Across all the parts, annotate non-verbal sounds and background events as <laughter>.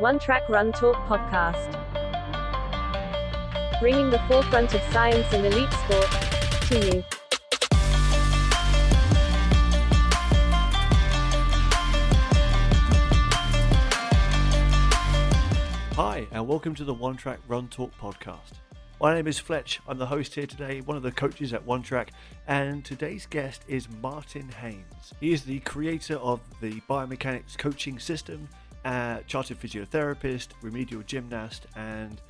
One Track Run Talk podcast. Bringing the forefront of science and elite sport to you. Hi, and welcome to the One Track Run Talk podcast. My name is Fletch. I'm the host here today, one of the coaches at One Track, and today's guest is Martin Haines. He is the creator of the biomechanics coaching system, uh, chartered physiotherapist, remedial gymnast, and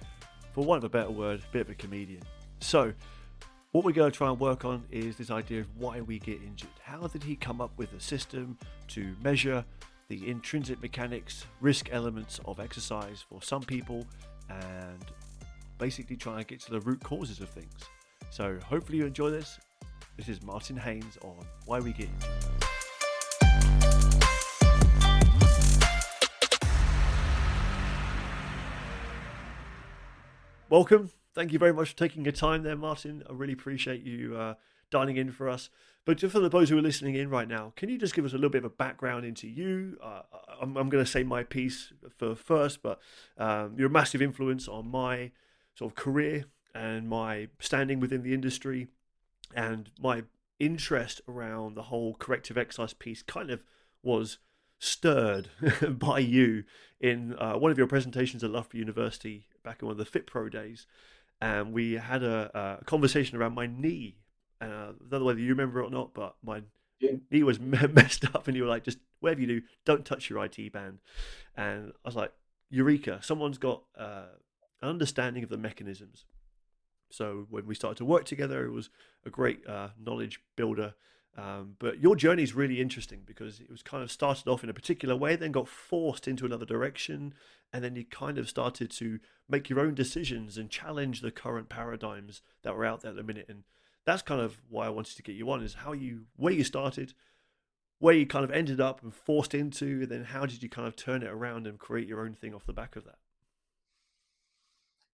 for want of a better word, a bit of a comedian. So, what we're going to try and work on is this idea of why we get injured. How did he come up with a system to measure the intrinsic mechanics, risk elements of exercise for some people, and basically try and get to the root causes of things. So hopefully you enjoy this. This is Martin Haines on Why We Get Injured. Welcome. Thank you very much for taking your time there, Martin. I really appreciate you uh, dining in for us. But just for those who are listening in right now, can you just give us a little bit of a background into you? Uh, I'm, I'm going to say my piece for first, but um, you're a massive influence on my sort of career and my standing within the industry and my interest around the whole corrective exercise piece kind of was stirred <laughs> by you in uh, one of your presentations at Loughborough University back in one of the Fit Pro days. And we had a, a conversation around my knee. Uh, I don't know whether you remember it or not, but my Yeah. knee was <laughs> messed up, and you were like, just whatever you do, don't touch your IT band. And I was like, Eureka! Someone's got uh, an understanding of the mechanisms. So when we started to work together, it was a great uh, knowledge builder. Um, but your journey is really interesting because it was kind of started off in a particular way, then got forced into another direction, and then you kind of started to make your own decisions and challenge the current paradigms that were out there at the minute. And that's kind of why I wanted to get you on is how you where you started, where you kind of ended up and forced into, and then how did you kind of turn it around and create your own thing off the back of that?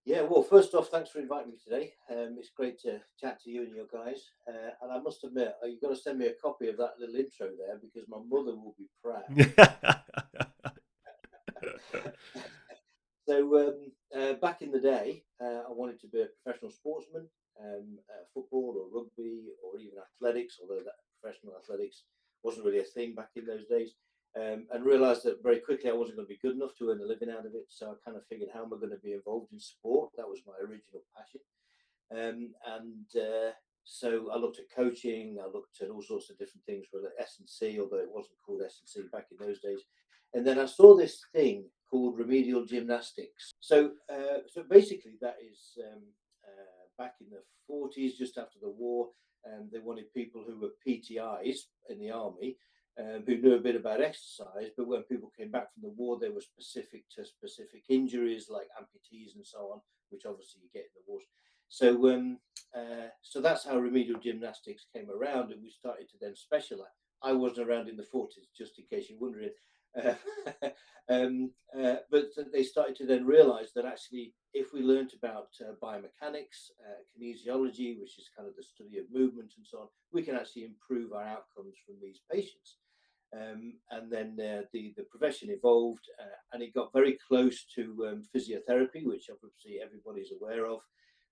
Yeah, well, first off, thanks for inviting me today. Um, it's great to chat to you and your guys. Uh, and I must admit, uh, you've got to send me a copy of that little intro there because my mother will be proud. <laughs> so, um, uh, back in the day, uh, I wanted to be a professional sportsman, um, uh, football or rugby or even athletics, although that professional athletics wasn't really a thing back in those days. Um, and realized that very quickly I wasn't going to be good enough to earn a living out of it. So I kind of figured, how am I going to be involved in sport? That was my original passion. Um, and uh, so I looked at coaching. I looked at all sorts of different things for S and C, although it wasn't called S and C back in those days. And then I saw this thing called remedial gymnastics. So, uh, so basically, that is um, uh, back in the 40s, just after the war. And they wanted people who were PTIs in the army um, who knew a bit about exercise, but when people came back from the war, they were specific to specific injuries like amputees and so on, which obviously you get in the wars. So, um, uh, so that's how remedial gymnastics came around, and we started to then specialize. I wasn't around in the 40s, just in case you're wondering. Uh, <laughs> um, uh, but they started to then realize that actually, if we learnt about uh, biomechanics, uh, kinesiology, which is kind of the study of movement and so on, we can actually improve our outcomes from these patients. Um, and then uh, the the profession evolved, uh, and it got very close to um, physiotherapy, which obviously everybody's aware of.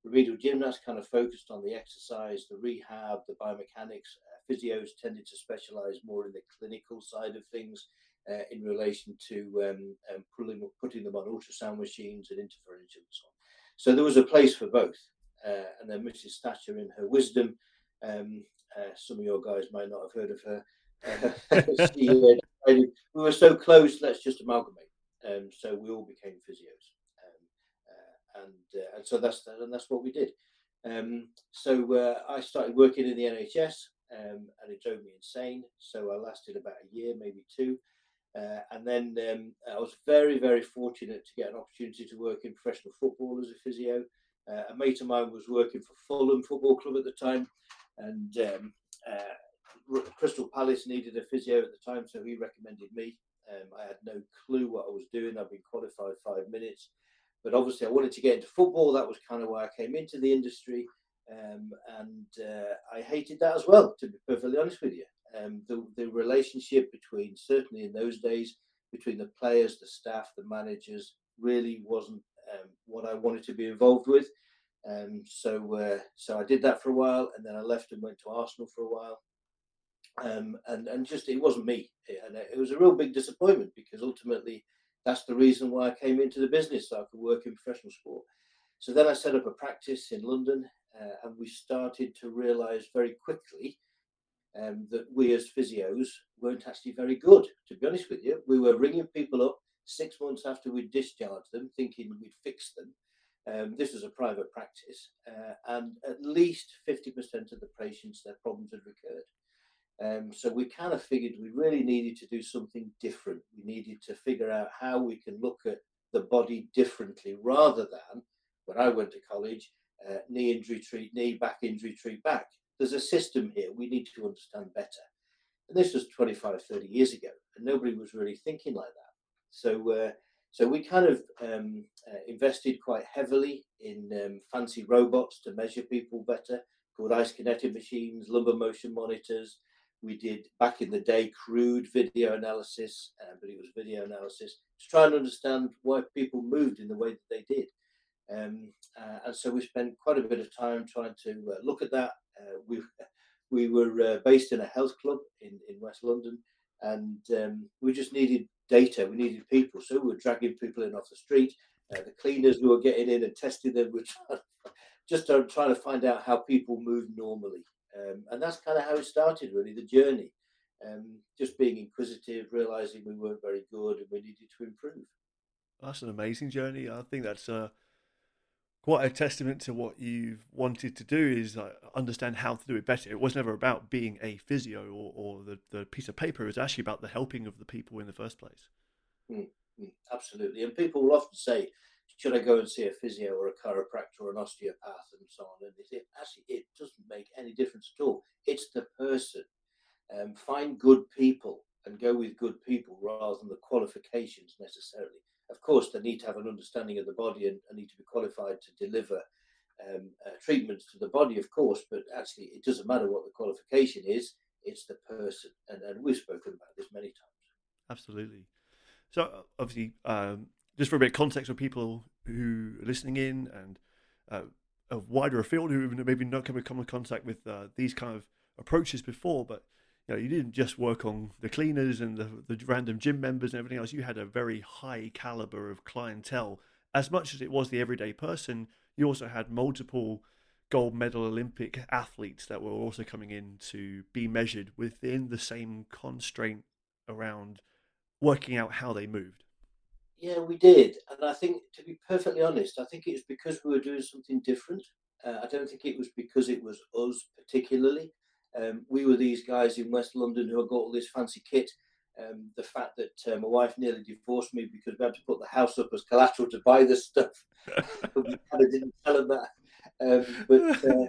Remedial gymnasts kind of focused on the exercise, the rehab, the biomechanics. Uh, physios tended to specialize more in the clinical side of things uh, in relation to um, um, pulling, putting them on ultrasound machines and interferential and so on. So there was a place for both. Uh, and then Mrs. Thatcher, in her wisdom, um, uh, some of your guys might not have heard of her. Uh, we were so close, let's just amalgamate. Um, so we all became physios. Um, uh, and, uh, and so that's that, and that's what we did. Um, so uh, I started working in the NHS, um, and it drove me insane. So I lasted about a year, maybe two, uh, and then um, I was very, very fortunate to get an opportunity to work in professional football as a physio. Uh, a mate of mine was working for Fulham Football Club at the time, and um, Crystal Palace needed a physio at the time, so he recommended me. Um, I had no clue what I was doing. I've been qualified five minutes, but obviously I wanted to get into football. That was kind of why I came into the industry, um, and uh, I hated that as well. To be perfectly honest with you, um, the the relationship between certainly in those days between the players, the staff, the managers really wasn't um, what I wanted to be involved with. Um, so uh, so I did that for a while, and then I left and went to Arsenal for a while. Um, and and just it wasn't me, and it was a real big disappointment because ultimately that's the reason why I came into the business so I could work in professional sport. So then I set up a practice in London, uh, and we started to realise very quickly um, that we as physios weren't actually very good. To be honest with you, we were ringing people up six months after we discharged them, thinking we'd fix them. Um, this was a private practice, uh, and at least 50% of the patients, their problems had recurred. Um, so we kind of figured we really needed to do something different. We needed to figure out how we can look at the body differently rather than when I went to college, uh, knee injury treat knee, back injury treat back. There's a system here we need to understand better. And this was 25, 30 years ago, and nobody was really thinking like that. So, uh, so we kind of um, uh, invested quite heavily in um, fancy robots to measure people better, called isokinetic machines, lumbar motion monitors. We did back in the day crude video analysis, uh, but it was video analysis to try and understand why people moved in the way that they did. Um, uh, and so we spent quite a bit of time trying to uh, look at that. Uh, we we were uh, based in a health club in, in West London, and um, we just needed data. We needed people, so we were dragging people in off the street. Uh, the cleaners we were getting in and testing them. We <laughs> were just trying to find out how people move normally, um, and that's kind of how it started. Really, the journey. Um, just being inquisitive, realizing we weren't very good and we needed to improve. That's an amazing journey. I think that's uh, quite a testament to what you've wanted to do is uh, understand how to do it better. It was never about being a physio or, or the, the piece of paper. It was actually about the helping of the people in the first place. Mm, absolutely. And people will often say, should I go and see a physio or a chiropractor or an osteopath and so on? And they say, actually, it doesn't make any difference at all. It's the person. Um, find good people and go with good people rather than the qualifications necessarily of course, they need to have an understanding of the body and, and need to be qualified to deliver um, uh, treatments to the body, of course. But actually, it doesn't matter what the qualification is; it's the person, and, and we've spoken about this many times. Absolutely. So, obviously, um, just for a bit of context for people who are listening in and uh, a wider field who maybe not come in contact with uh, these kind of approaches before, but you know, you didn't just work on the cleaners and the, the random gym members and everything else. You had a very high caliber of clientele. As much as it was the everyday person, you also had multiple gold medal Olympic athletes that were also coming in to be measured within the same constraint around working out how they moved. Yeah, we did. And I think, to be perfectly honest, I think it was because we were doing something different. Uh, I don't think it was because it was us particularly. Um, we were these guys in West London who had got all this fancy kit. Um, the fact that uh, my wife nearly divorced me because we had to put the house up as collateral to buy this stuff. <laughs> we kind of didn't tell them that. Um, but uh,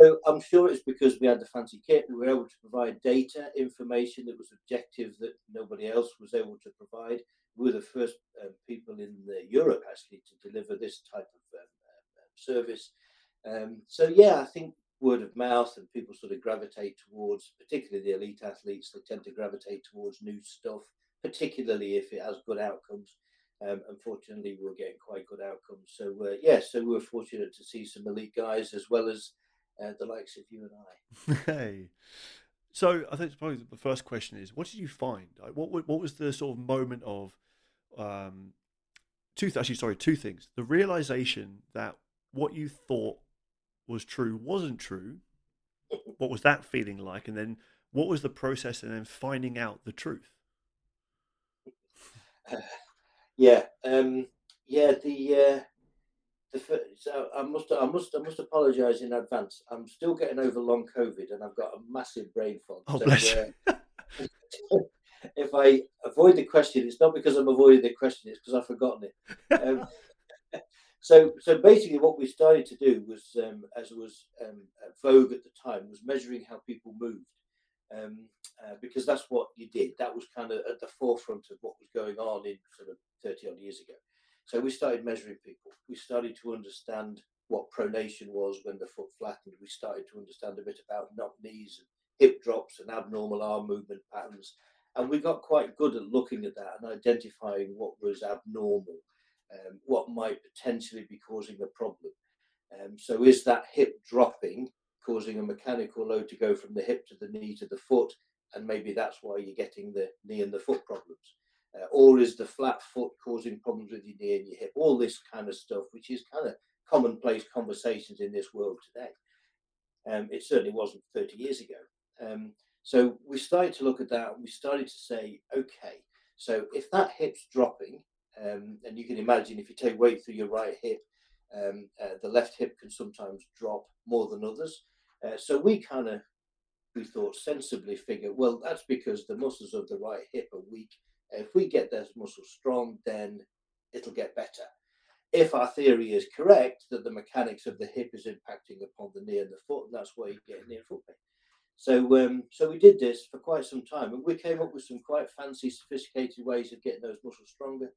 so I'm sure it's because we had the fancy kit. We were able to provide data, information that was objective that nobody else was able to provide. We were the first uh, people in Europe actually to deliver this type of um, uh, service. Um, so yeah, I think word of mouth and people sort of gravitate towards, particularly the elite athletes, they tend to gravitate towards new stuff, particularly if it has good outcomes. Um, unfortunately, we are getting quite good outcomes. So, uh, yeah, so we are fortunate to see some elite guys as well as uh, the likes of you and I. <laughs> hey. So, I think probably the first question is what did you find? Like, what, what was the sort of moment of um, two, actually, sorry, two things. The realization that what you thought was true wasn't true, what was that feeling like? And then what was the process and then finding out the truth? Uh, <sighs> yeah, um, yeah. The uh, the so I must I must I must apologise in advance. I'm still getting over long COVID and I've got a massive brain fog. Oh, so, bless uh, <laughs> <laughs> if I avoid the question, it's not because I'm avoiding the question; it's because I've forgotten it. Um, <laughs> so, so basically, what we started to do was, um, as was um, vogue at the time, was measuring how people moved, um, uh, because that's what you did. That was kind of at the forefront of what was going on in sort of thirty odd years ago. So we started measuring people. We started to understand what pronation was when the foot flattened. We started to understand a bit about knock knees and hip drops and abnormal arm movement patterns. And we got quite good at looking at that and identifying what was abnormal, um, what might potentially be causing a problem. Um, so, is that hip dropping causing a mechanical load to go from the hip to the knee to the foot? And maybe that's why you're getting the knee and the foot problems. Uh, or is the flat foot causing problems with your knee and your hip? All this kind of stuff, which is kind of commonplace conversations in this world today. Um, it certainly wasn't 30 years ago. Um, so we started to look at that we started to say, okay, so if that hip's dropping, um, and you can imagine if you take weight through your right hip, um, uh, the left hip can sometimes drop more than others. Uh, so we kind of, we thought sensibly figure, well, that's because the muscles of the right hip are weak. If we get those muscles strong, then it'll get better if our theory is correct that the mechanics of the hip is impacting upon the knee and the foot, and that's why you get knee and foot pain. So, um, so we did this for quite some time, and we came up with some quite fancy, sophisticated ways of getting those muscles stronger.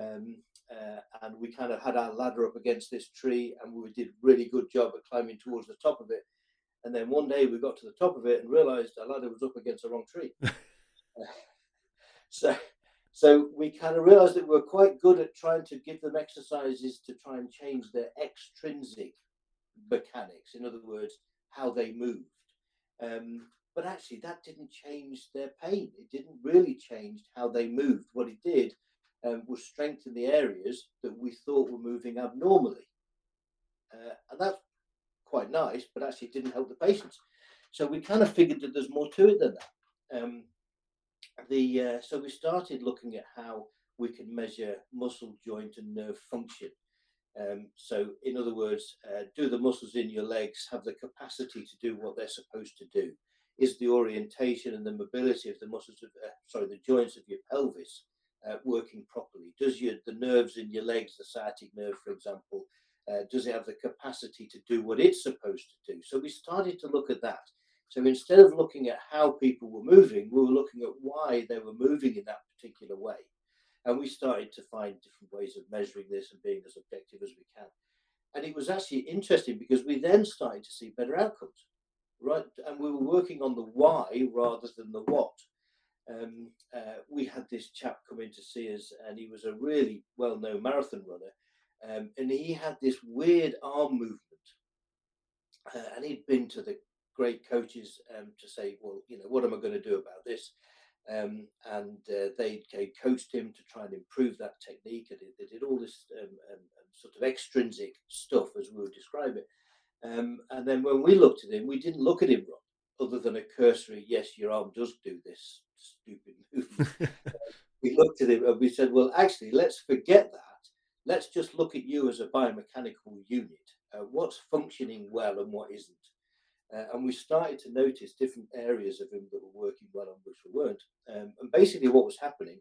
Um, uh, and we kind of had our ladder up against this tree, and we did a really good job at climbing towards the top of it. And then one day we got to the top of it and realised our ladder was up against the wrong tree. <laughs> <laughs> so, so we kind of realized that we are quite good at trying to give them exercises to try and change their extrinsic mechanics. In other words, how they moved. Um, but actually, that didn't change their pain. It didn't really change how they moved. What it did um, was strengthen the areas that we thought were moving abnormally. Uh, and that's quite nice, but actually, it didn't help the patients. So we kind of figured that there's more to it than that. Um, the uh, so we started looking at how we can measure muscle, joint, and nerve function. Um, so, in other words, uh, do the muscles in your legs have the capacity to do what they're supposed to do? Is the orientation and the mobility of the muscles of, uh, sorry, the joints of your pelvis uh, working properly? Does your the nerves in your legs, the sciatic nerve, for example, uh, does it have the capacity to do what it's supposed to do? So we started to look at that. So instead of looking at how people were moving, we were looking at why they were moving in that particular way. And we started to find different ways of measuring this and being as objective as we can. And it was actually interesting because we then started to see better outcomes, right? And we were working on the why rather than the what. Um, uh, we had this chap come in to see us, and he was a really well known marathon runner. Um, and he had this weird arm movement. Uh, and he'd been to the great coaches um, to say, well, you know, what am I going to do about this? Um, and uh, they, they, coached him to try and improve that technique. And they, did all this um, um, um, sort of extrinsic stuff, as we would describe it. Um, and then when we looked at him, we didn't look at him wrong, other than a cursory, yes, your arm does do this stupid <laughs> move. we looked at him and we said, well, actually, let's forget that. Let's just look at you as a biomechanical unit. Uh, what's functioning well and what isn't. Uh, and we started to notice different areas of him that were working well and which weren't. Um, and basically, what was happening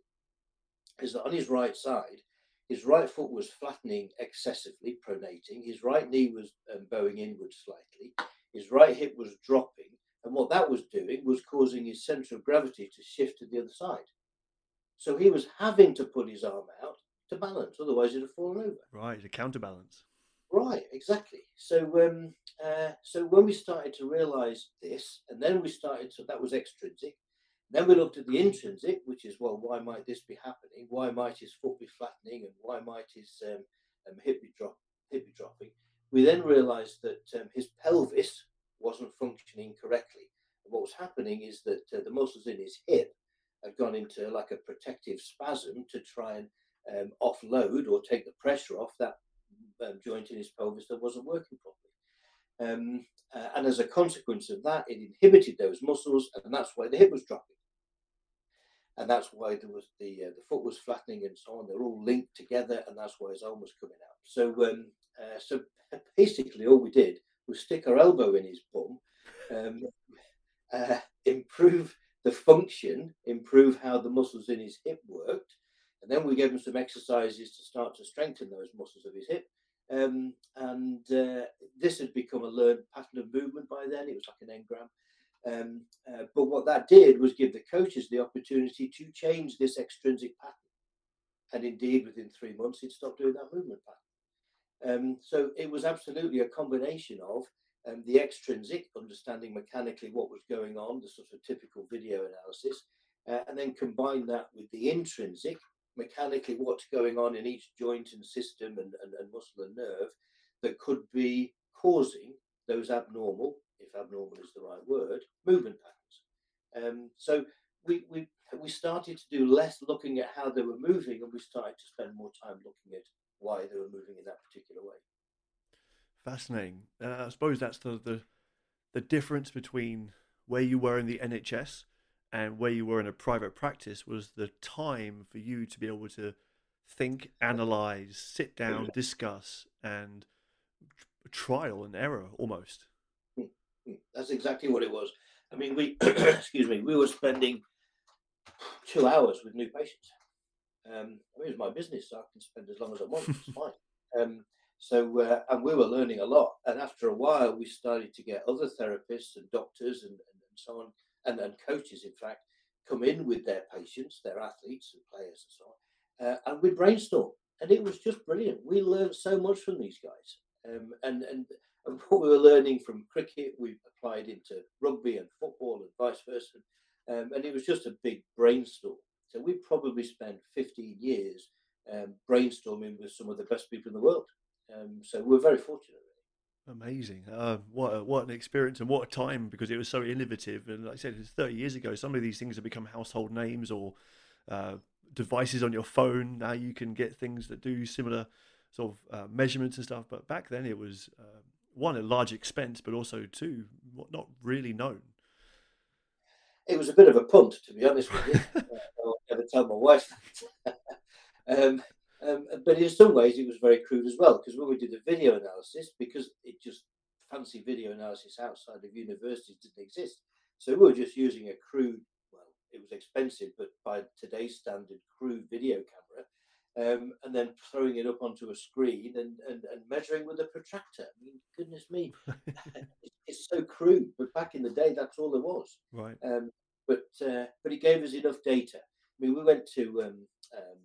is that on his right side, his right foot was flattening excessively, pronating. His right knee was um, bowing inward slightly. His right hip was dropping. And what that was doing was causing his center of gravity to shift to the other side. So he was having to put his arm out to balance, otherwise, he'd have fallen over. Right, a counterbalance. Right, exactly. So, um, uh, so when we started to realise this, and then we started to that was extrinsic. Then we looked at the intrinsic, which is well, why might this be happening? Why might his foot be flattening, and why might his um, um, hip be drop hip be dropping? We then realised that um, his pelvis wasn't functioning correctly. And what was happening is that uh, the muscles in his hip had gone into like a protective spasm to try and um, offload or take the pressure off that um, joint in his pelvis that wasn't working properly. Um, uh, and as a consequence of that, it inhibited those muscles, and that's why the hip was dropping. And that's why there was the uh, the foot was flattening and so on. They're all linked together, and that's why his arm was coming out. So, um, uh, so basically, all we did was stick our elbow in his bum, um, uh, improve the function, improve how the muscles in his hip worked, and then we gave him some exercises to start to strengthen those muscles of his hip. Um, and uh, this had become a learned pattern of movement by then. It was like an engram. Um, uh, but what that did was give the coaches the opportunity to change this extrinsic pattern. And indeed, within three months, he'd stopped doing that movement pattern. Um, so it was absolutely a combination of um, the extrinsic, understanding mechanically what was going on, the sort of typical video analysis, uh, and then combine that with the intrinsic, mechanically what's going on in each joint and system and, and, and muscle and nerve that could be causing those abnormal, if abnormal is the right word, movement patterns. Um, so we, we, we started to do less looking at how they were moving and we started to spend more time looking at why they were moving in that particular way. Fascinating. Uh, I suppose that's the, the the difference between where you were in the NHS and where you were in a private practice was the time for you to be able to think, analyze, sit down, discuss, and trial and error almost. Hmm, hmm. That's exactly what it was. I mean, we <clears throat> excuse me, we were spending two hours with new patients. Um, I mean, it's my business, so I can spend as long as I want. It's <laughs> fine. Um, so, uh, and we were learning a lot. And after a while, we started to get other therapists and doctors and, and so on, and, and coaches, in fact, come in with their patients, their athletes and players and so on. Uh, and we brainstorm. And it was just brilliant. We learned so much from these guys. Um, and, and, and <laughs> what we were learning from cricket, we applied into rugby and football and vice versa. Um, and it was just a big brainstorm. So we probably spent 15 years um, brainstorming with some of the best people in the world. Um, so we're very fortunate. Amazing! Uh, what a, what an experience and what a time because it was so innovative. And like I said, it's thirty years ago. Some of these things have become household names or uh, devices on your phone. Now you can get things that do similar sort of uh, measurements and stuff. But back then it was uh, one a large expense, but also two not really known. It was a bit of a punt, to be honest with you. <laughs> I'll never tell my wife. <laughs> um, um, but in some ways, it was very crude as well because when we did the video analysis, because it just fancy video analysis outside of universities didn't exist, so we were just using a crude. Well, it was expensive, but by today's standard, crude video camera, um, and then throwing it up onto a screen and, and, and measuring with a protractor. I mean, goodness me, <laughs> it's so crude. But back in the day, that's all there was. Right. Um, but uh, but it gave us enough data. I mean, we went to um, um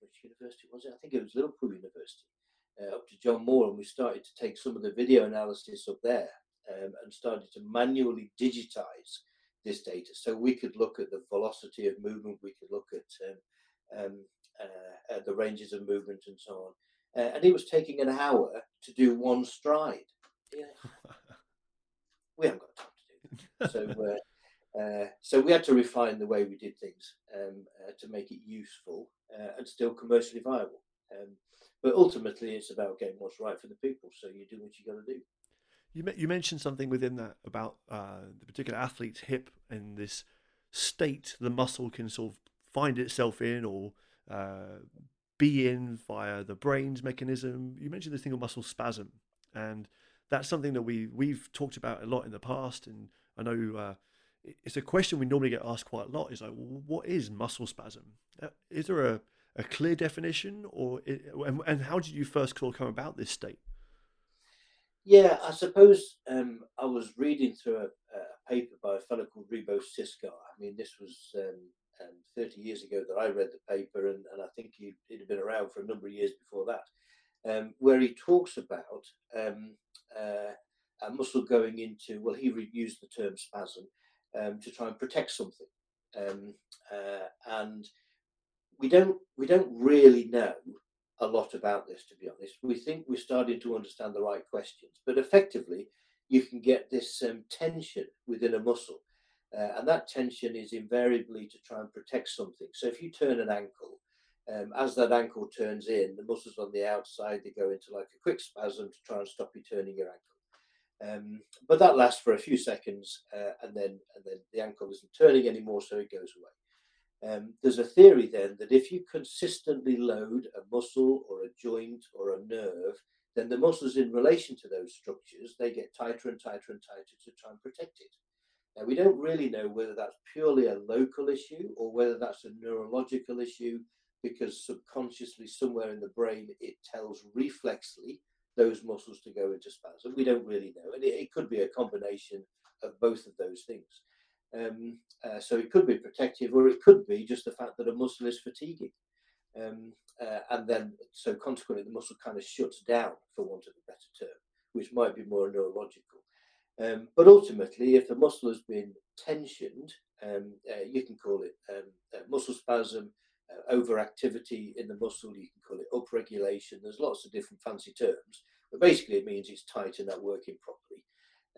which university was it? I think it was Liverpool University, uh, up to John Moore, and we started to take some of the video analysis up there um, and started to manually digitize this data. So we could look at the velocity of movement, we could look at um, um, uh, uh, the ranges of movement and so on. Uh, and it was taking an hour to do one stride. Yeah. <laughs> we haven't got time to do that. So uh, uh, so we had to refine the way we did things um, uh, to make it useful uh, and still commercially viable. Um, but ultimately, it's about getting what's right for the people. So you do what you got to do. You you mentioned something within that about uh, the particular athlete's hip and this state the muscle can sort of find itself in or uh, be in via the brain's mechanism. You mentioned this thing of muscle spasm, and that's something that we we've talked about a lot in the past. And I know it's a question we normally get asked quite a lot is like what is muscle spasm uh, is there a, a clear definition or and, and, how did you first come about this state yeah i suppose um, i was reading through a, a, paper by a fellow called Rebo Siscar. i mean this was um, um, 30 years ago that i read the paper and, and i think he, it had been around for a number of years before that um, where he talks about um, uh, a muscle going into well he used the term spasm um, to try and protect something. Um, uh, and we don't we don't really know a lot about this, to be honest. We think we're starting to understand the right questions, but effectively, you can get this um, tension within a muscle, uh, and that tension is invariably to try and protect something. So if you turn an ankle, um, as that ankle turns in, the muscles on the outside they go into like a quick spasm to try and stop you turning your ankle. Um, but that lasts for a few seconds, uh, and then and then the ankle isn't turning anymore, so it goes away. Um, there's a theory then that if you consistently load a muscle or a joint or a nerve, then the muscles in relation to those structures they get tighter and tighter and tighter to try and protect it. Now we don't really know whether that's purely a local issue or whether that's a neurological issue because subconsciously somewhere in the brain it tells reflexly those muscles to go into spasm. We don't really know, and it, it could be a combination of both of those things. Um, uh, so it could be protective, or it could be just the fact that a muscle is fatiguing, um, uh, and then so consequently the muscle kind of shuts down, for want of a better term, which might be more neurological. Um, but ultimately, if the muscle has been tensioned Um, uh, you can call it um, muscle spasm, overactivity in the muscle. You can call it upregulation. There's lots of different fancy terms, but basically it means it's tight and not working properly.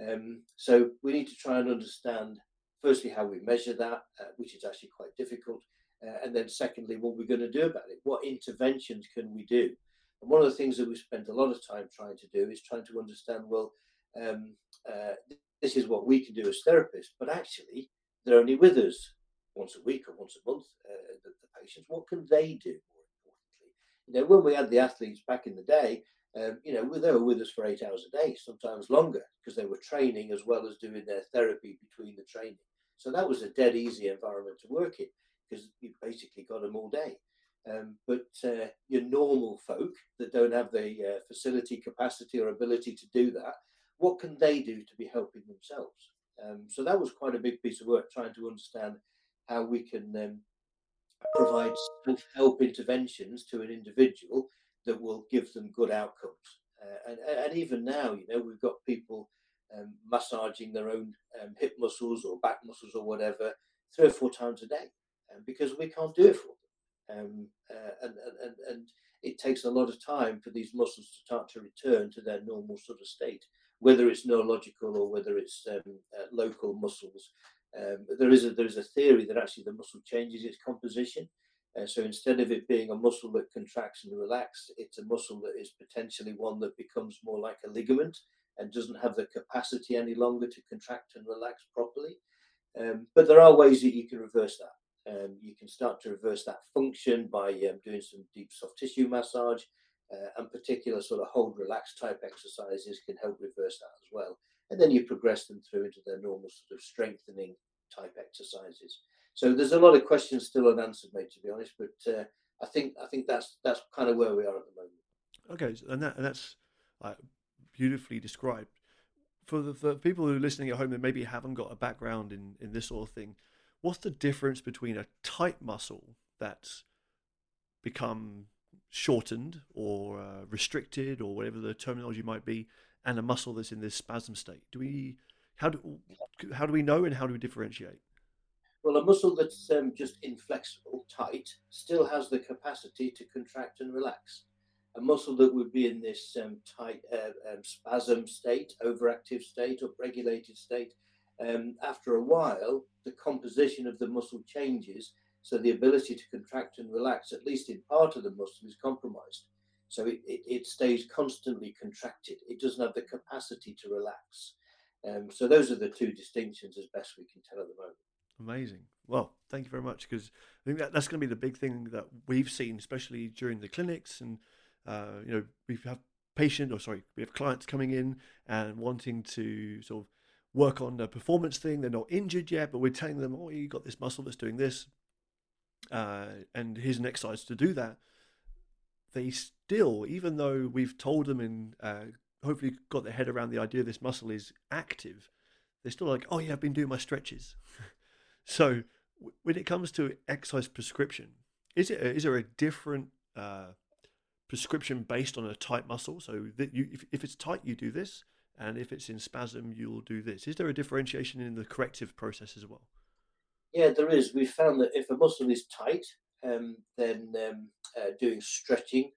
Um, so we need to try and understand firstly how we measure that, uh, which is actually quite difficult, uh, and then secondly what we're going to do about it. What interventions can we do? And one of the things that we spend a lot of time trying to do is trying to understand well, um, uh, this is what we can do as therapists, but actually they're only with us once a week or once a month. Uh, the, the, patients, what can they do? More importantly, you know, when we had the athletes back in the day, um, you know, they were with us for eight hours a day, sometimes longer, because they were training as well as doing their therapy between the training. So that was a dead easy environment to work in because you basically got them all day. Um, but uh, your normal folk that don't have the uh, facility capacity or ability to do that, what can they do to be helping themselves? Um, so that was quite a big piece of work trying to understand how we can um, provide self-help interventions to an individual that will give them good outcomes. Uh, and, and even now, you know, we've got people um, massaging their own um, hip muscles or back muscles or whatever three or four times a day um, because we can't do it for them. Um, uh, and, and, and it takes a lot of time for these muscles to start to return to their normal sort of state, whether it's neurological or whether it's um, uh, local muscles. Um, there is a there is a theory that actually the muscle changes its composition. Uh, so instead of it being a muscle that contracts and relaxes, it's a muscle that is potentially one that becomes more like a ligament and doesn't have the capacity any longer to contract and relax properly. Um, but there are ways that you can reverse that. Um, you can start to reverse that function by um, doing some deep soft tissue massage uh, and particular sort of hold relax type exercises can help reverse that as well. And then you progress them through into their normal sort of strengthening type exercises. So there's a lot of questions still unanswered, mate, to be honest. But uh, I think I think that's that's kind of where we are at the moment. Okay, and that and that's uh, beautifully described. For the for people who are listening at home that maybe haven't got a background in in this sort of thing, what's the difference between a tight muscle that's become shortened or uh, restricted or whatever the terminology might be, and a muscle that's in this spasm state? Do we how do how do we know and how do we differentiate? Well, a muscle that's um, just inflexible, tight, still has the capacity to contract and relax. A muscle that would be in this um, tight uh, um, spasm state, overactive state, or regulated state, um, after a while, the composition of the muscle changes, so the ability to contract and relax, at least in part of the muscle, is compromised. So it, it, it stays constantly contracted. It doesn't have the capacity to relax. Um, so those are the two distinctions as best we can tell at the moment. Amazing. Well, thank you very much because I think that that's going to be the big thing that we've seen, especially during the clinics. And uh, you know, we have patient or sorry, we have clients coming in and wanting to sort of work on a performance thing. They're not injured yet, but we're telling them, oh, you got this muscle that's doing this, uh, and his an exercise to do that. They still, even though we've told them and uh, hopefully got their head around the idea this muscle is active, they're still like, oh yeah, I've been doing my stretches. <laughs> so when it comes to exercise prescription, is it is there a different uh, prescription based on a tight muscle? So that you, if, if it's tight, you do this, and if it's in spasm, you'll do this. Is there a differentiation in the corrective process as well? Yeah, there is. We found that if a muscle is tight, um, then um, uh, doing stretching,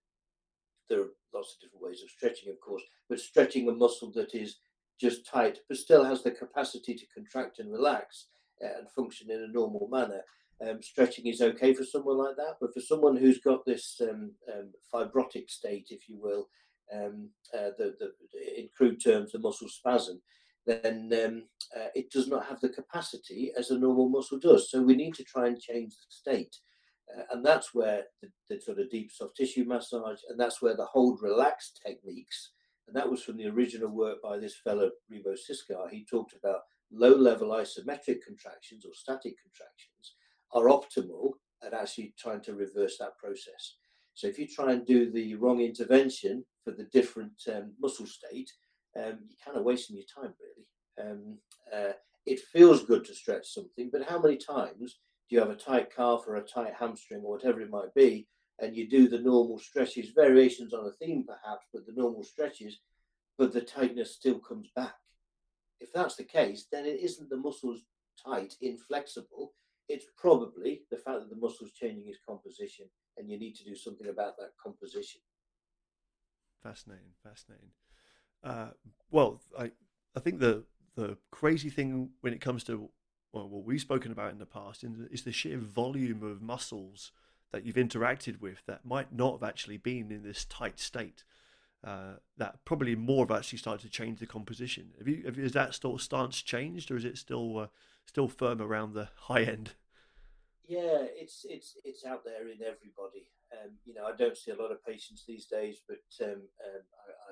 there are lots of different ways of stretching, of course, but stretching a muscle that is just tight but still has the capacity to contract and relax uh, and function in a normal manner. Um, stretching is okay for someone like that, but for someone who's got this um, um, fibrotic state, if you will, um, uh, the, the, in crude terms, the muscle spasm, then um, uh, it does not have the capacity as a normal muscle does. So we need to try and change the state. Uh, and that's where the, the, sort of deep soft tissue massage, and that's where the hold relax techniques, and that was from the original work by this fellow Rebo Siskar. He talked about low level isometric contractions or static contractions are optimal at actually trying to reverse that process. So if you try and do the wrong intervention for the different um, muscle state, um, you're kind of wasting your time, really. Um, uh, it feels good to stretch something, but how many times do you have a tight calf or a tight hamstring or whatever it might be, and you do the normal stretches, variations on a theme perhaps, but the normal stretches, but the tightness still comes back? If that's the case, then it isn't the muscles tight, inflexible, it's probably the fact that the muscle's changing its composition and you need to do something about that composition. Fascinating, fascinating. Uh, well, I I think the the crazy thing when it comes to well, what we've spoken about in the past is the sheer volume of muscles that you've interacted with that might not have actually been in this tight state. Uh, that probably more have actually started to change the composition. Have you, have, has that sort stance changed, or is it still uh, still firm around the high end? Yeah, it's it's it's out there in everybody. Um, you know, I don't see a lot of patients these days, but um, um,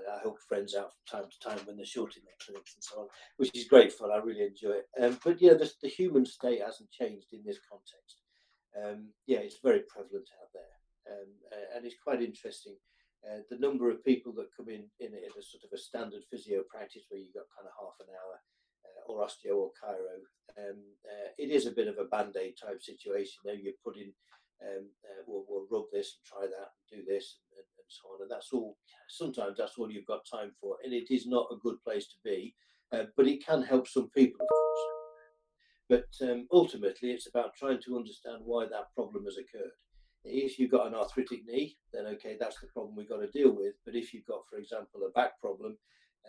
I, I, help friends out from time to time when they're short in their clinics and so on, which is great fun. I really enjoy it. Um, but yeah, the, the, human state hasn't changed in this context. Um, yeah, it's very prevalent out there, uh, and it's quite interesting. Uh, the number of people that come in in, in a sort of a standard physio practice where you've got kind of half an hour or osteo or chiro, um, uh, it is a bit of a band aid type situation. Know, you're putting, um, uh, we'll, we'll, rub this and try that and do this and, and, so on. And that's all, sometimes that's all you've got time for. And it is not a good place to be, uh, but it can help some people, of course. But um, ultimately, it's about trying to understand why that problem has occurred. If you've got an arthritic knee, then okay, that's the problem we've got to deal with. But if you've got, for example, a back problem,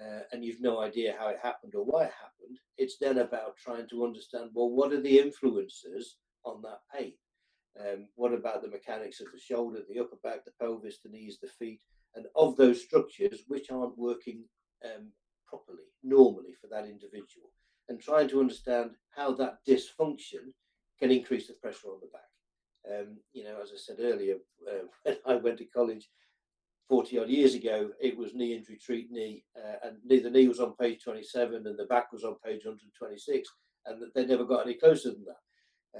uh, and you've no idea how it happened or why it happened, it's then about trying to understand well, what are the influences on that pain? Um, what about the mechanics of the shoulder, the upper back, the pelvis, the knees, the feet, and of those structures which aren't working um, properly, normally for that individual, and trying to understand how that dysfunction can increase the pressure on the back. Um, you know, as I said earlier, <laughs> uh, when I went to college, 40 odd years ago, it was knee injury, treat knee, uh, and the knee was on page 27 and the back was on page 126, and they never got any closer than that.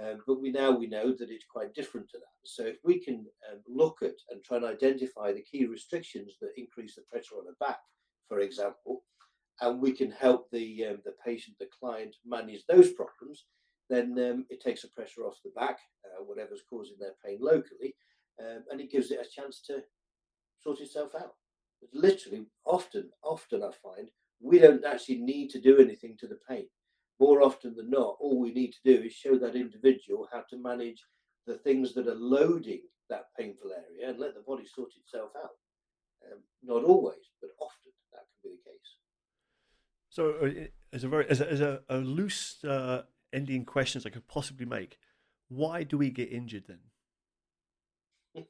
Um, but we now we know that it's quite different to that. So if we can um, look at and try and identify the key restrictions that increase the pressure on the back, for example, and we can help the um, the patient, the client manage those problems, then um, it takes the pressure off the back, uh, whatever's causing their pain locally, um, and it gives it a chance to sort itself out. But literally, often, often I find we don't actually need to do anything to the pain. More often than not, all we need to do is show that individual how to manage the things that are loading that painful area and let the body sort itself out. Um, not always, but often that can be the case. So, uh, as a very as a, as a, a loose uh, ending questions I could possibly make, why do we get injured then? <laughs>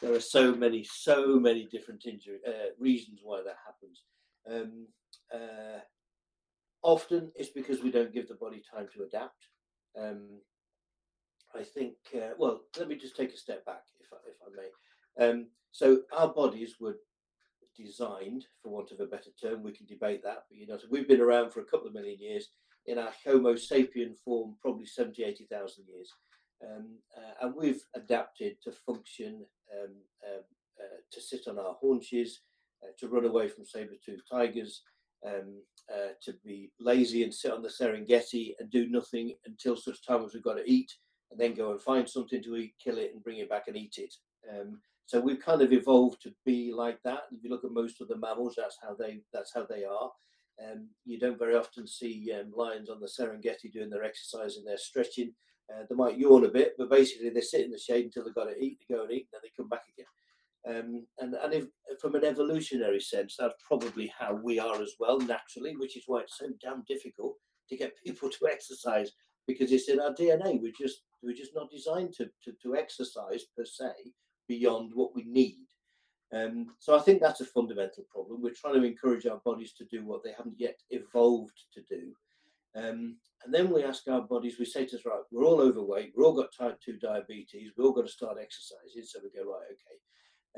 there are so many, so many different injury uh, reasons why that happens. Um, uh, often it's because we don't give the body time to adapt. Um, I think. Uh, well, let me just take a step back, if I, if I may. Um, so our bodies were designed, for want of a better term, we can debate that, but you know, so we've been around for a couple of million years in our Homo sapien form, probably 70, 80,000 years. Um, uh, and we've adapted to function, um, um, uh, to sit on our haunches, uh, to run away from saber-toothed tigers, um, uh, to be lazy and sit on the Serengeti and do nothing until such time as we've got to eat, and then go and find something to eat, kill it, and bring it back and eat it. Um, so we've kind of evolved to be like that. If you look at most of the mammals, that's how they that's how they are. Um, you don't very often see um, lions on the Serengeti doing their exercise and their stretching. Uh, they might yawn a bit, but basically they sit in the shade until they've got to eat, they go and eat, and then they come back again. Um, and and if, from an evolutionary sense, that's probably how we are as well, naturally, which is why it's so damn difficult to get people <laughs> to exercise because it's in our DNA. We're just we're just not designed to to, to exercise per se beyond what we need. Um, so I think that's a fundamental problem. We're trying to encourage our bodies to do what they haven't yet evolved to do. Um, and then we ask our bodies, we say to us, right, we're all overweight, we've all got type 2 diabetes, we've all got to start exercising. So we go, right, okay.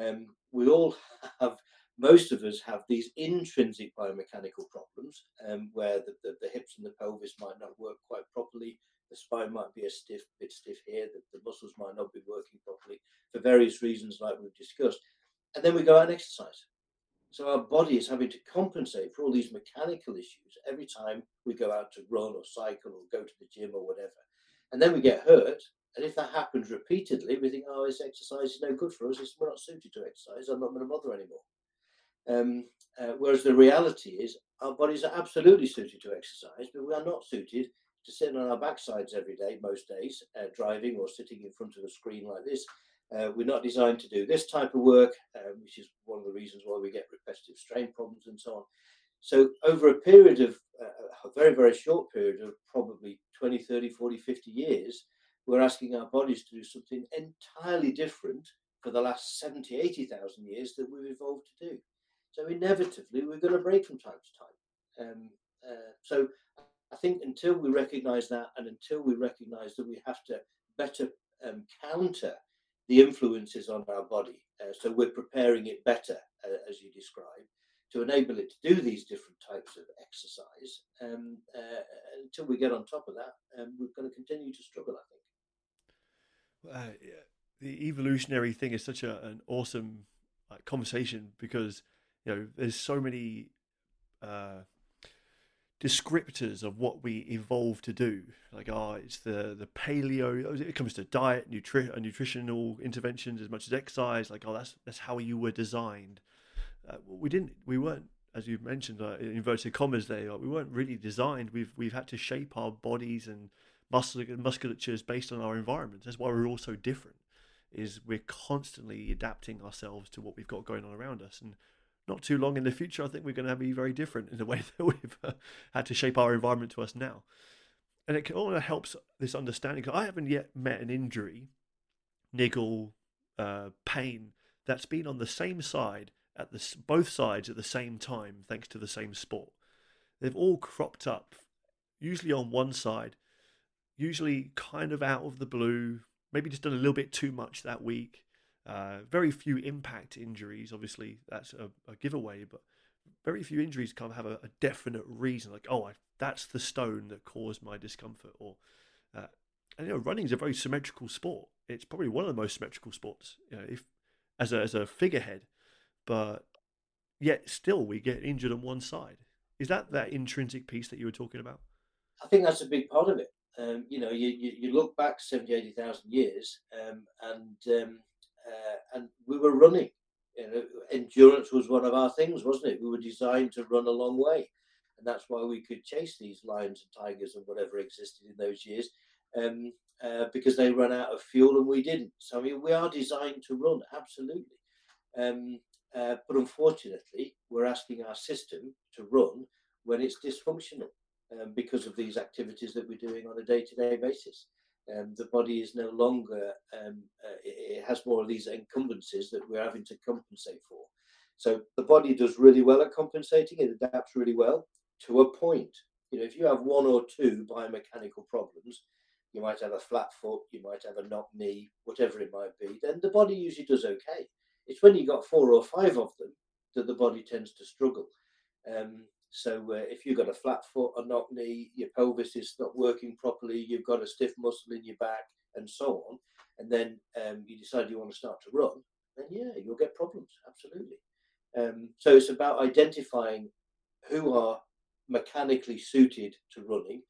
Um, we all have, most of us have these intrinsic biomechanical problems um, where the, the, the, hips and the pelvis might not work quite properly. The spine might be a stiff, bit stiff here. The, the muscles might not be working properly for various reasons, like we've discussed. And then we go out and exercise. So our body is having to compensate for all these mechanical issues every time we go out to run or cycle or go to the gym or whatever. And then we get hurt. And if that happens repeatedly, we think, oh, this exercise is no good for us. We're not suited to exercise. I'm not going to bother anymore. Um, uh, whereas the reality is, our bodies are absolutely suited to exercise, but we are not suited to sitting on our backsides every day, most days, uh, driving or sitting in front of a screen like this. Uh, we're not designed to do this type of work, um, which is one of the reasons why we get repetitive strain problems and so on. So, over a period of uh, a very, very short period of probably 20, 30, 40, 50 years, we're asking our bodies to do something entirely different for the last 70, 80,000 years that we've evolved to do. So, inevitably, we're going to break from time to time. Um, uh, so, I think until we recognize that and until we recognize that we have to better um, counter the influences on our body, uh, so we're preparing it better, uh, as you describe, to enable it to do these different types of exercise. Um, uh, until we get on top of that, um, we're going to continue to struggle, I think. Uh. The evolutionary thing is such a, an awesome like, conversation because you know there's so many uh, descriptors of what we evolved to do. Like, oh, it's the the paleo. It comes to diet, nutri- uh, nutritional interventions as much as exercise. Like, oh, that's that's how you were designed. Uh, we didn't. We weren't, as you mentioned, uh, in inverted commas. There, we weren't really designed. We've we've had to shape our bodies and muscle musculatures based on our environment. That's why we're all so different. Is we're constantly adapting ourselves to what we've got going on around us, and not too long in the future, I think we're going to be very different in the <laughs> way that we've uh, had to shape our environment to us now. And it all helps this understanding. I haven't yet met an injury, niggle, uh, pain that's been on the same side at the both sides at the same time, thanks to the same sport. They've all cropped up, usually on one side, usually kind of out of the blue, maybe just done a little bit too much that week, uh, very few impact injuries, obviously, that's a, a, giveaway, but very few injuries kind of have a, a definite reason, like, oh, I, that's the stone that caused my discomfort. Or, uh, and you know, running is a very symmetrical sport. It's probably one of the most symmetrical sports, you know, if as a, as a figurehead, but yet still we get injured on one side. Is that that intrinsic piece that you were talking about? I think that's a big part of it. Um, you know, you, you, you, look back 70, 80,000 years um, and um, uh, and we were running. You know, endurance was one of our things, wasn't it? We were designed to run a long way, and that's why we could chase these lions and tigers and whatever existed in those years, um, uh, because they ran out of fuel and we didn't. So I mean, we are designed to run absolutely, um, uh, but unfortunately, we're asking our system to run when it's dysfunctional um, because of these activities that we're doing on a day-to-day basis um, the body is no longer um, uh, it has more of these encumbrances that we're having to compensate for. So the body does really well at compensating; it adapts really well to a point. You know, if you have one or two biomechanical problems, you might have a flat foot, you might have a knock knee, whatever it might be. Then the body usually does okay. It's when you've got four or five of them that the body tends to struggle. Um, so uh, if you've got a flat foot, a knock knee, your pelvis is not working properly, you've got a stiff muscle in your back, and so on, and then um, you decide you want to start to run, then yeah, you'll get problems. Absolutely. Um, so it's about identifying who are mechanically suited to running.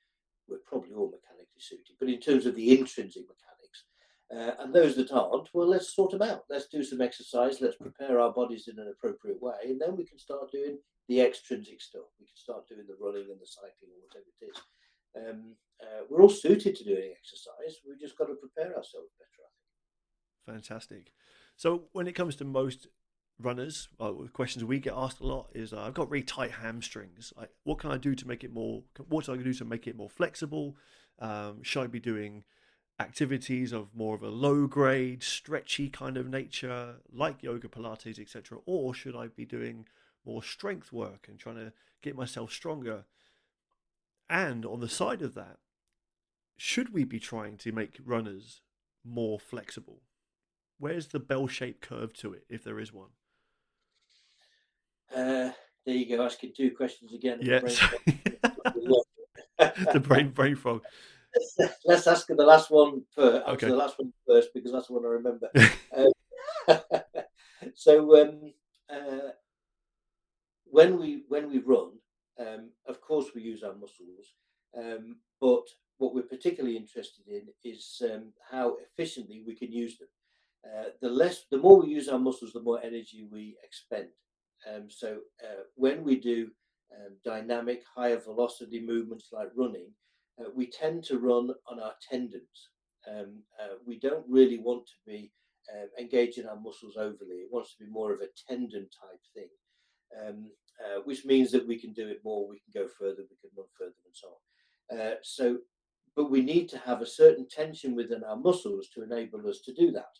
We're probably all mechanically suited, but in terms of the intrinsic mechanics, uh, and those that aren't, well, let's sort them out. Let's do some exercise. Let's prepare our bodies in an appropriate way, and then we can start doing the extrinsic stuff. We can start doing the running and the cycling or whatever it is. Um, uh, we're all suited to doing exercise. We've just got to prepare ourselves better, Fantastic. So when it comes to most runners, uh, questions we get asked a lot is, uh, I've got really tight hamstrings. What can I do to make it more? What should I do to make it more flexible? Um, should I be doing activities of more of a low grade, stretchy kind of nature, like yoga, Pilates, etc., or should I be doing more strength work and trying to get myself stronger. And on the side of that, should we be trying to make runners more flexible? Where's the bell shaped curve to it, if there is one? Uh, there you go, asking two questions again. Yes. <laughs> the brain brain frog. <laughs> Let's ask the last one first. Okay. The last one first because that's the one I remember. um, <laughs> so, um, uh, when we when we run, um, of course we use our muscles, um, but what we're particularly interested in is um, how efficiently we can use them. Uh, the less, the more we use our muscles, the more energy we expend. Um, so uh, when we do um, dynamic, higher velocity movements like running, uh, we tend to run on our tendons. Um, uh, we don't really want to be uh, engaging our muscles overly. It wants to be more of a tendon type thing, um, uh, which means that we can do it more, we can go further, we can run further, and so on. Uh, so, but we need to have a certain tension within our muscles to enable us to do that.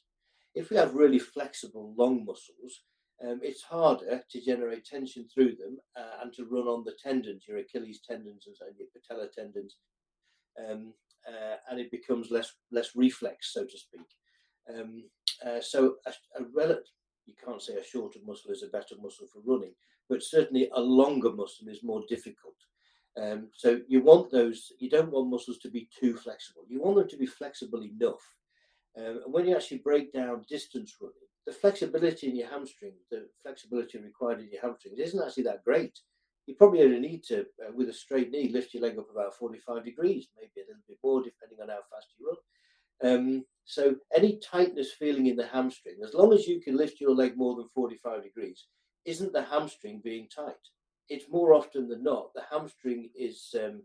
If we have really flexible, long muscles, um, it's harder to generate tension through them uh, and to run on the tendons, your Achilles tendons and your patella tendons, um, uh, and it becomes less less reflex, so to speak. Um, uh, so a, a relative, you can't say a shorter muscle is a better muscle for running, but certainly a longer muscle is more difficult. Um, so you want those. You don't want muscles to be too flexible. You want them to be flexible enough. Um, and when you actually break down distance running, the flexibility in your hamstring, the flexibility required in your hamstrings, isn't actually that great. You probably only need to, uh, with a straight knee, lift your leg up about 45 degrees, maybe a little bit more, depending on how fast you run. Um, so any tightness feeling in the hamstring, as long as you can lift your leg more than 45 degrees, isn't the hamstring being tight. It's more often than not the hamstring is um,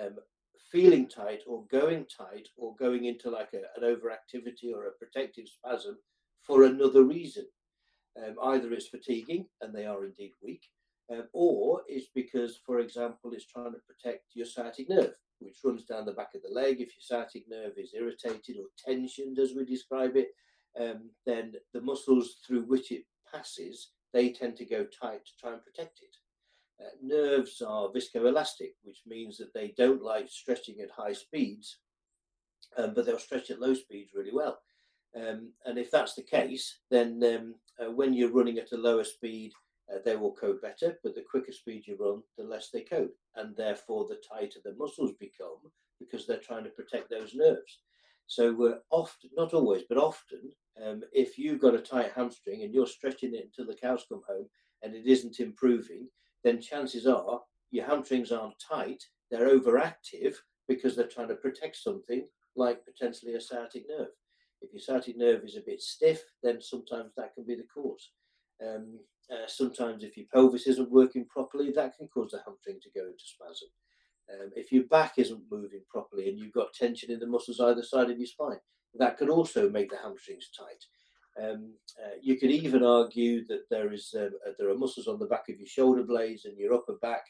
um, feeling tight or going tight or going into like a, an overactivity or a protective spasm for another reason. Um, either it's fatiguing and they are indeed weak, um, or it's because, for example, it's trying to protect your sciatic nerve which runs down the back of the leg. If your sciatic nerve is irritated or tensioned, as we describe it, um, then the muscles through which it passes they tend to go tight to try and protect it. Uh, nerves are viscoelastic, which means that they don't like stretching at high speeds, um, but they'll stretch at low speeds really well. Um, and if that's the case, then um, uh, when you're running at a lower speed, uh, they will cope better, but the quicker speed you run, the less they cope, and therefore the tighter the muscles become because they're trying to protect those nerves. So we're often, not always, but often, um, if you've got a tight hamstring and you're stretching it until the cows come home and it isn't improving, then chances are your hamstrings aren't tight; they're overactive because they're trying to protect something like potentially a sciatic nerve. If your sciatic nerve is a bit stiff, then sometimes that can be the cause. Um, uh, sometimes, if your pelvis isn't working properly, that can cause the hamstring to go into spasm. Um, if your back isn't moving properly and you've got tension in the muscles either side of your spine, that could also make the hamstrings tight. Um, uh, you could even argue that there is um, uh, there are muscles on the back of your shoulder blades and your upper back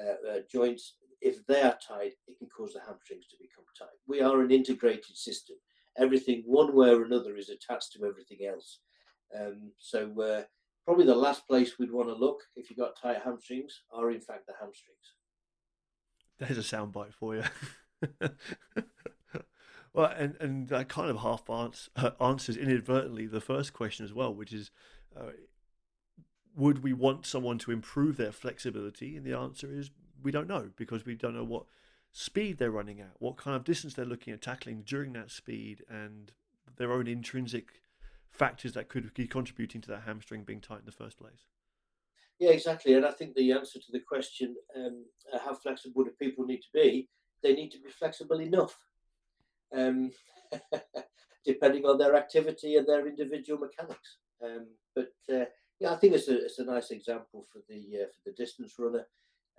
uh, uh, joints. If they are tight, it can cause the hamstrings to become tight. We are an integrated system. Everything, one way or another, is attached to everything else. Um, so uh, probably the last place we'd want to look if you've got tight hamstrings are in fact the hamstrings. There's a soundbite for you. <laughs> well, and, and that kind of half answer, uh, answers inadvertently the first question as well, which is uh, would we want someone to improve their flexibility? And the answer is we don't know because we don't know what speed they're running at, what kind of distance they're looking at tackling during that speed, and their own intrinsic factors that could be contributing to that hamstring being tight in the first place. Yeah, exactly. And I think the answer to the question, um, uh, how flexible do people need to be? They need to be flexible enough, um, <laughs> depending on their activity and their individual mechanics. Um, but uh, yeah, I think it's a, it's a nice example for the uh, for the distance runner.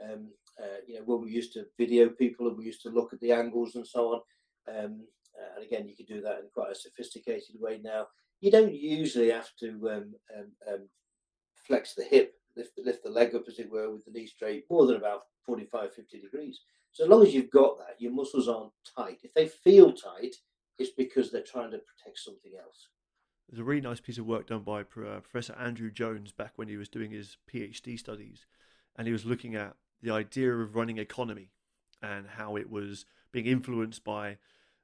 Um, uh, you know, when we used to video people and we used to look at the angles and so on. Um, uh, and again, you can do that in quite a sophisticated way now you don't usually have to um, um, um, flex the hip, lift, lift the leg up, as it were, with the knee straight, more than about 45, 50 degrees. So as long as you've got that, your muscles aren't tight. If they feel tight, it's because they're trying to protect something else. There's a really nice piece of work done by uh, Professor Andrew Jones back when he was doing his PhD studies, and he was looking at the idea of running economy and how it was being influenced by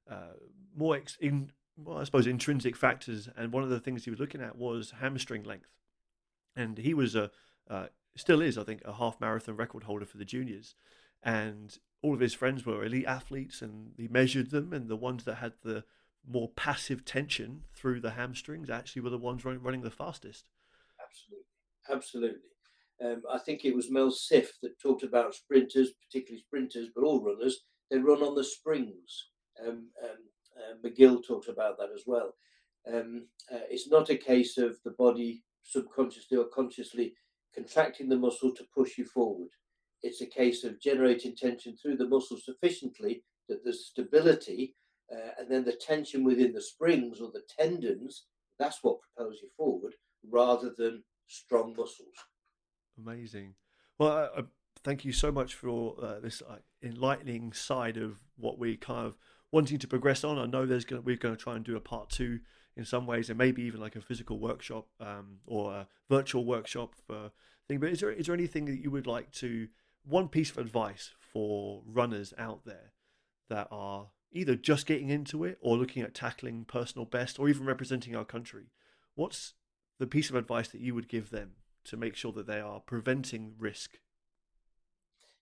uh, more ex- in, well, I suppose intrinsic factors, and one of the things he was looking at was hamstring length, and he was a uh, still is, I think, a half marathon record holder for the juniors, and all of his friends were elite athletes, and he measured them, and the ones that had the more passive tension through the hamstrings actually were the ones running, running the fastest. Absolutely, absolutely. Um, I think it was Mel Siff that talked about sprinters, particularly sprinters, but all runners. They run on the springs. Um, um, uh, McGill talked about that as well. Um, uh, it's not a case of the body subconsciously or consciously contracting the muscle to push you forward. It's a case of generating tension through the muscle sufficiently that there's stability uh, and then the tension within the springs or the tendons, that's what propels you forward rather than strong muscles. Amazing. Well, I, I, thank you so much for uh, this uh, enlightening side of what we kind of wanting to progress on. I know there's going we're going to try and do a part two in some ways, and maybe even like a physical workshop um, or a virtual workshop for thing. But is there is there anything that you would like to one piece of advice for runners out there that are either just getting into it or looking at tackling personal best or even representing our country? What's the piece of advice that you would give them to make sure that they are preventing risk?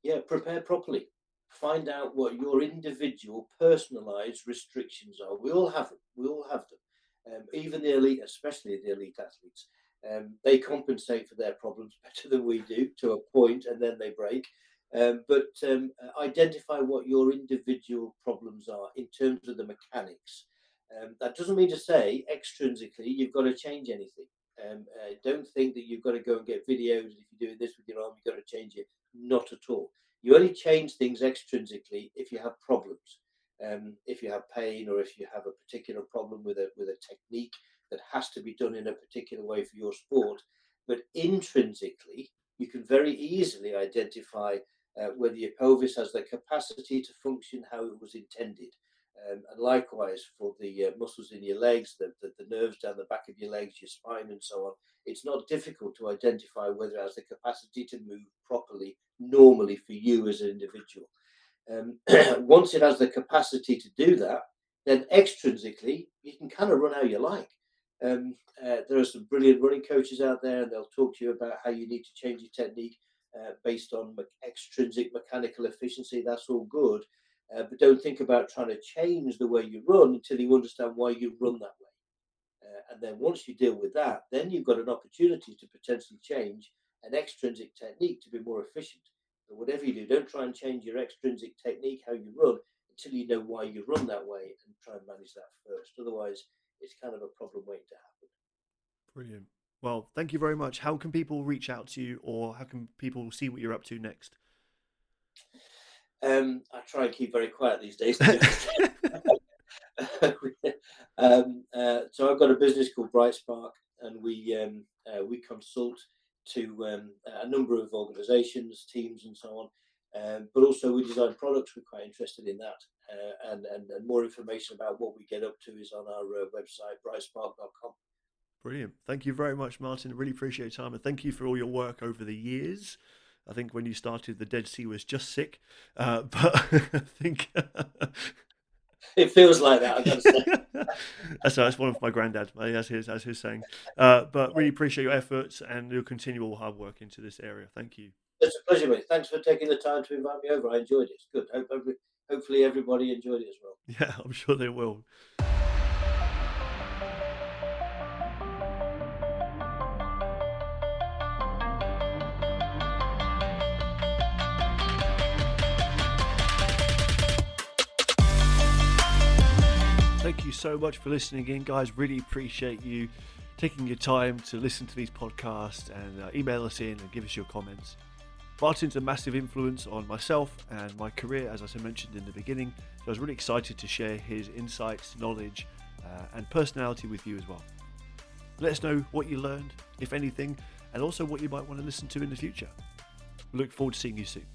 Yeah, prepare properly. Find out what your individual personalized restrictions are. We all have. We all have them. Um, even the elite, especially the elite athletes, um, they compensate for their problems <laughs> better than we do to a point, and then they break. Um, but um, identify what your individual problems are in terms of the mechanics. Um, that doesn't mean to say extrinsically you've got to change anything. Um, uh, don't think that you've got to go and get videos. If you're doing this with your arm, you've got to change it. Not at all. You only change things extrinsically if you have problems. Um, if you have pain or if you have a particular problem with a with a technique that has to be done in a particular way for your sport. But intrinsically, you can very easily identify uh, whether your pelvis has the capacity to function how it was intended. Um, and likewise for the uh, muscles in your legs, the, the, the, nerves down the back of your legs, your spine, and so on. It's not difficult to identify whether it has the capacity to move properly, normally for you as an individual. Um, <clears throat> once it has the capacity to do that, then extrinsically, you can kind of run how you like. Um, uh, there are some brilliant running coaches out there, and they'll talk to you about how you need to change your technique uh, based on me- extrinsic mechanical efficiency. That's all good. Uh, but don't think about trying to change the way you run until you understand why you run that way. Uh, and then once you deal with that, then you've got an opportunity to potentially change an extrinsic technique to be more efficient. Whatever you do, don't try and change your extrinsic technique, how you run, until you know why you run that way and try and manage that first. Otherwise, it's kind of a problem waiting to happen. Brilliant. Well, thank you very much. How can people reach out to you or how can people see what you're up to next? Um, I try and keep very quiet these days. <laughs> <laughs> um, uh, so I've got a business called Bright Spark, and we um, uh, we consult to um, a number of organisations, teams, and so on. Um, but also we design products. We're quite interested in that, uh, and, and, and more information about what we get up to is on our uh, website brightspark.com. Brilliant. Thank you very much, Martin. Really appreciate your time, and thank you for all your work over the years. I think when you started, the Dead Sea was just sick, uh, <laughs> but I think <laughs> it feels like that. I've got to say. <laughs> that's, that's one of my granddad. As his as his saying. Uh, but really appreciate your efforts and your continual hard work into this area. Thank you. It's a pleasure, mate. Thanks for taking the time to invite me over. I enjoyed it. It's good. Hope, hopefully everybody enjoyed it as well. <laughs> Yeah, I'm sure they will. Thank you so much for listening in, guys. Really appreciate you taking your time to listen to these podcasts and uh, email us in and give us your comments. Martin's a massive influence on myself and my career, as I mentioned in the beginning. So I was really excited to share his insights, knowledge, uh, and personality with you as well. Let us know what you learned, if anything, and also what you might want to listen to in the future. Look forward to seeing you soon.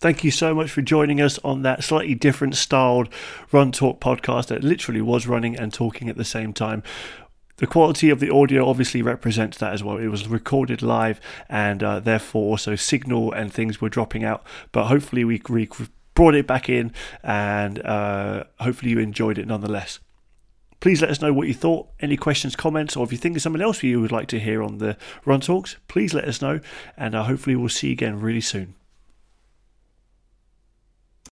Thank you so much for joining us on that slightly different styled Run Talk podcast that literally was running and talking at the same time. The quality of the audio obviously represents that as well. It was recorded live and uh, therefore also signal and things were dropping out. But hopefully we, brought it back in and uh, hopefully you enjoyed it nonetheless. Please let us know what you thought. Any questions, comments, or if you think of something else you would like to hear on the Run Talks, please let us know. And uh, hopefully we'll see you again really soon.